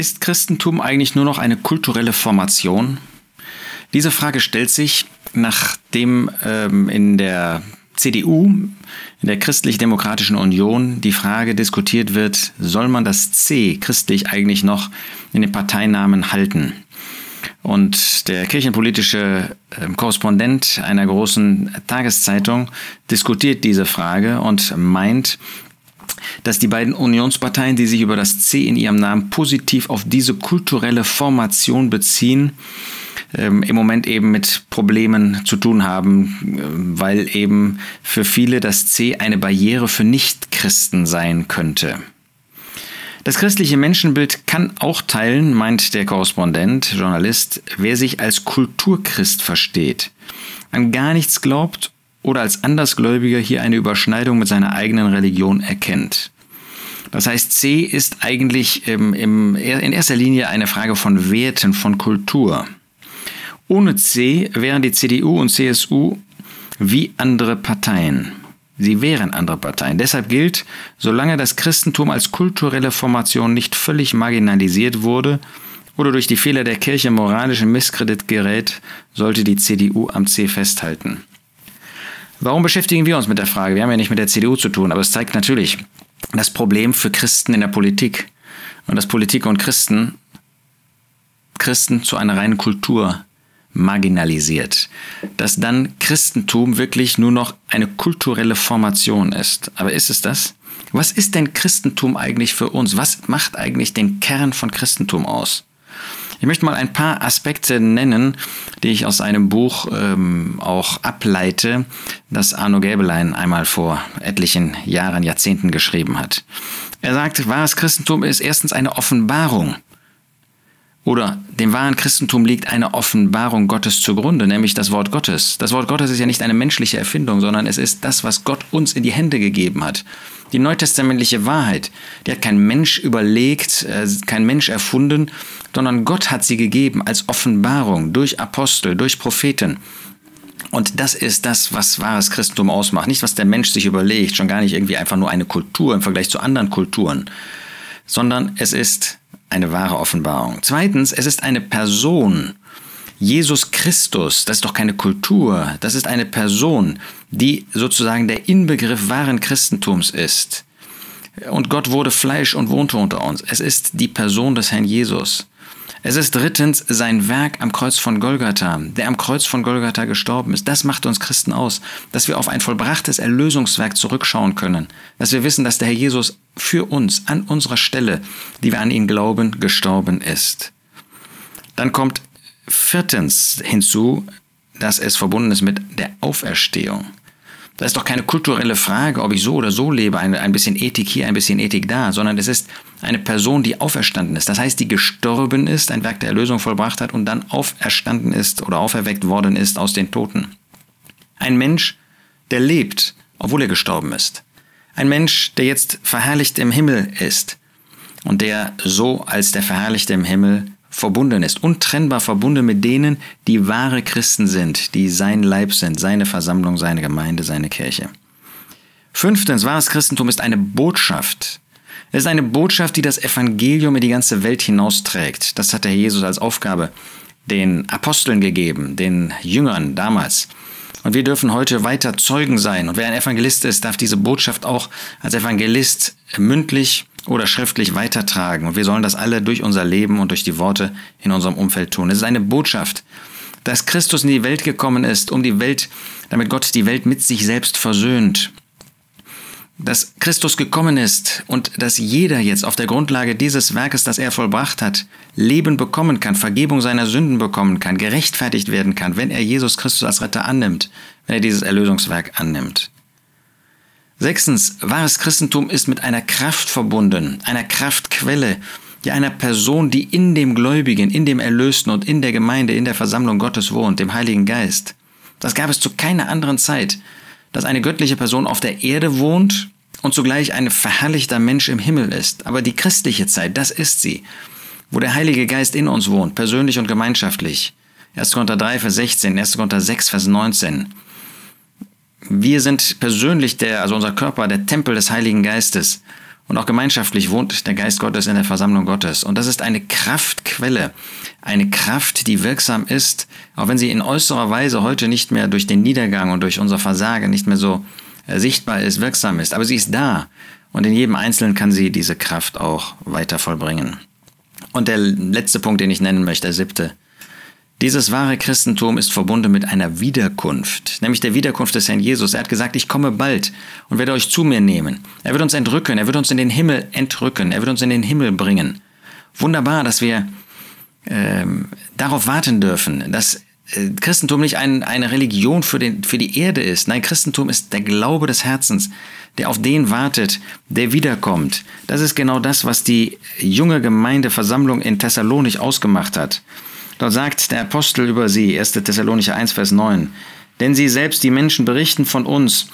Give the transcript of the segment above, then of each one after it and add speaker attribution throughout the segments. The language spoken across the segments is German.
Speaker 1: Ist Christentum eigentlich nur noch eine kulturelle Formation? Diese Frage stellt sich, nachdem ähm, in der CDU, in der Christlich-Demokratischen Union, die Frage diskutiert wird, soll man das C christlich eigentlich noch in den Parteinamen halten? Und der kirchenpolitische ähm, Korrespondent einer großen Tageszeitung diskutiert diese Frage und meint, dass die beiden Unionsparteien, die sich über das C in ihrem Namen positiv auf diese kulturelle Formation beziehen, ähm, im Moment eben mit Problemen zu tun haben, äh, weil eben für viele das C eine Barriere für Nichtchristen sein könnte. Das christliche Menschenbild kann auch teilen, meint der Korrespondent, Journalist, wer sich als Kulturchrist versteht, an gar nichts glaubt oder als Andersgläubiger hier eine Überschneidung mit seiner eigenen Religion erkennt. Das heißt, C ist eigentlich im, im, in erster Linie eine Frage von Werten, von Kultur. Ohne C wären die CDU und CSU wie andere Parteien. Sie wären andere Parteien. Deshalb gilt, solange das Christentum als kulturelle Formation nicht völlig marginalisiert wurde oder durch die Fehler der Kirche moralischen Misskredit gerät, sollte die CDU am C festhalten. Warum beschäftigen wir uns mit der Frage? Wir haben ja nicht mit der CDU zu tun, aber es zeigt natürlich das Problem für Christen in der Politik und dass Politik und Christen Christen zu einer reinen Kultur marginalisiert, dass dann Christentum wirklich nur noch eine kulturelle Formation ist. Aber ist es das? Was ist denn Christentum eigentlich für uns? Was macht eigentlich den Kern von Christentum aus? Ich möchte mal ein paar Aspekte nennen, die ich aus einem Buch ähm, auch ableite, das Arno Gäbelein einmal vor etlichen Jahren, Jahrzehnten geschrieben hat. Er sagt, wahres Christentum ist erstens eine Offenbarung oder dem wahren Christentum liegt eine Offenbarung Gottes zugrunde, nämlich das Wort Gottes. Das Wort Gottes ist ja nicht eine menschliche Erfindung, sondern es ist das, was Gott uns in die Hände gegeben hat. Die neutestamentliche Wahrheit, die hat kein Mensch überlegt, äh, kein Mensch erfunden, sondern Gott hat sie gegeben als Offenbarung durch Apostel, durch Propheten. Und das ist das, was wahres Christentum ausmacht. Nicht, was der Mensch sich überlegt, schon gar nicht irgendwie einfach nur eine Kultur im Vergleich zu anderen Kulturen, sondern es ist eine wahre Offenbarung. Zweitens, es ist eine Person. Jesus Christus, das ist doch keine Kultur, das ist eine Person, die sozusagen der Inbegriff wahren Christentums ist. Und Gott wurde Fleisch und wohnte unter uns. Es ist die Person des Herrn Jesus. Es ist drittens sein Werk am Kreuz von Golgatha, der am Kreuz von Golgatha gestorben ist. Das macht uns Christen aus, dass wir auf ein vollbrachtes Erlösungswerk zurückschauen können, dass wir wissen, dass der Herr Jesus für uns an unserer Stelle, die wir an ihn glauben, gestorben ist. Dann kommt viertens hinzu, dass es verbunden ist mit der Auferstehung. Das ist doch keine kulturelle Frage, ob ich so oder so lebe, ein, ein bisschen Ethik hier, ein bisschen Ethik da, sondern es ist eine Person, die auferstanden ist. Das heißt, die gestorben ist, ein Werk der Erlösung vollbracht hat und dann auferstanden ist oder auferweckt worden ist aus den Toten. Ein Mensch, der lebt, obwohl er gestorben ist. Ein Mensch, der jetzt verherrlicht im Himmel ist und der so als der Verherrlichte im Himmel verbunden ist, untrennbar verbunden mit denen, die wahre Christen sind, die sein Leib sind, seine Versammlung, seine Gemeinde, seine Kirche. Fünftens, wahres Christentum ist eine Botschaft. Es ist eine Botschaft, die das Evangelium in die ganze Welt hinausträgt. Das hat der Jesus als Aufgabe den Aposteln gegeben, den Jüngern damals. Und wir dürfen heute weiter Zeugen sein. Und wer ein Evangelist ist, darf diese Botschaft auch als Evangelist mündlich oder schriftlich weitertragen. Und wir sollen das alle durch unser Leben und durch die Worte in unserem Umfeld tun. Es ist eine Botschaft, dass Christus in die Welt gekommen ist, um die Welt, damit Gott die Welt mit sich selbst versöhnt. Dass Christus gekommen ist und dass jeder jetzt auf der Grundlage dieses Werkes, das er vollbracht hat, Leben bekommen kann, Vergebung seiner Sünden bekommen kann, gerechtfertigt werden kann, wenn er Jesus Christus als Retter annimmt, wenn er dieses Erlösungswerk annimmt. Sechstens, wahres Christentum ist mit einer Kraft verbunden, einer Kraftquelle, ja einer Person, die in dem Gläubigen, in dem Erlösten und in der Gemeinde, in der Versammlung Gottes wohnt, dem Heiligen Geist. Das gab es zu keiner anderen Zeit, dass eine göttliche Person auf der Erde wohnt und zugleich ein verherrlichter Mensch im Himmel ist. Aber die christliche Zeit, das ist sie, wo der Heilige Geist in uns wohnt, persönlich und gemeinschaftlich. 1. Korinther 3, Vers 16, 1. Korinther 6, Vers 19. Wir sind persönlich der, also unser Körper, der Tempel des Heiligen Geistes. Und auch gemeinschaftlich wohnt der Geist Gottes in der Versammlung Gottes. Und das ist eine Kraftquelle, eine Kraft, die wirksam ist, auch wenn sie in äußerer Weise heute nicht mehr durch den Niedergang und durch unser Versagen nicht mehr so äh, sichtbar ist, wirksam ist. Aber sie ist da. Und in jedem Einzelnen kann sie diese Kraft auch weiter vollbringen. Und der letzte Punkt, den ich nennen möchte, der siebte. Dieses wahre Christentum ist verbunden mit einer Wiederkunft, nämlich der Wiederkunft des Herrn Jesus. Er hat gesagt, ich komme bald und werde euch zu mir nehmen. Er wird uns entrücken, er wird uns in den Himmel entrücken, er wird uns in den Himmel bringen. Wunderbar, dass wir ähm, darauf warten dürfen, dass äh, Christentum nicht ein, eine Religion für, den, für die Erde ist. Nein, Christentum ist der Glaube des Herzens, der auf den wartet, der wiederkommt. Das ist genau das, was die junge Gemeindeversammlung in Thessalonich ausgemacht hat. Dort sagt der Apostel über sie, 1. Thessalonicher 1, Vers 9, denn sie selbst, die Menschen, berichten von uns,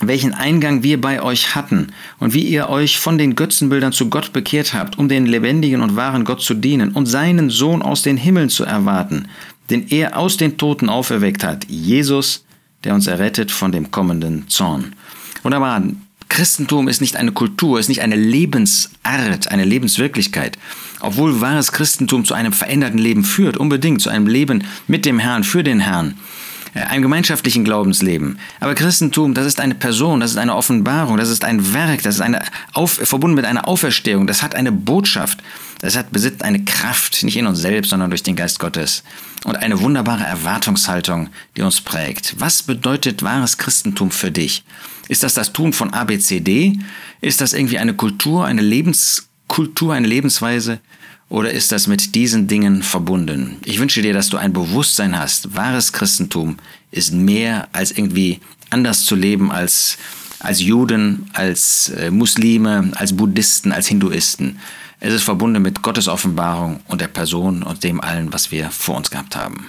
Speaker 1: welchen Eingang wir bei euch hatten und wie ihr euch von den Götzenbildern zu Gott bekehrt habt, um den lebendigen und wahren Gott zu dienen und seinen Sohn aus den Himmeln zu erwarten, den er aus den Toten auferweckt hat, Jesus, der uns errettet von dem kommenden Zorn. Wunderbar. Christentum ist nicht eine Kultur, ist nicht eine Lebensart, eine Lebenswirklichkeit. Obwohl wahres Christentum zu einem veränderten Leben führt, unbedingt zu einem Leben mit dem Herrn, für den Herrn, äh, einem gemeinschaftlichen Glaubensleben. Aber Christentum, das ist eine Person, das ist eine Offenbarung, das ist ein Werk, das ist eine auf, verbunden mit einer Auferstehung, das hat eine Botschaft, das hat besitzt eine Kraft, nicht in uns selbst, sondern durch den Geist Gottes und eine wunderbare Erwartungshaltung, die uns prägt. Was bedeutet wahres Christentum für dich? Ist das das Tun von ABCD? Ist das irgendwie eine Kultur, eine Lebenskultur, eine Lebensweise? Oder ist das mit diesen Dingen verbunden? Ich wünsche dir, dass du ein Bewusstsein hast. Wahres Christentum ist mehr als irgendwie anders zu leben als, als Juden, als äh, Muslime, als Buddhisten, als Hinduisten. Es ist verbunden mit Gottes Offenbarung und der Person und dem allen, was wir vor uns gehabt haben.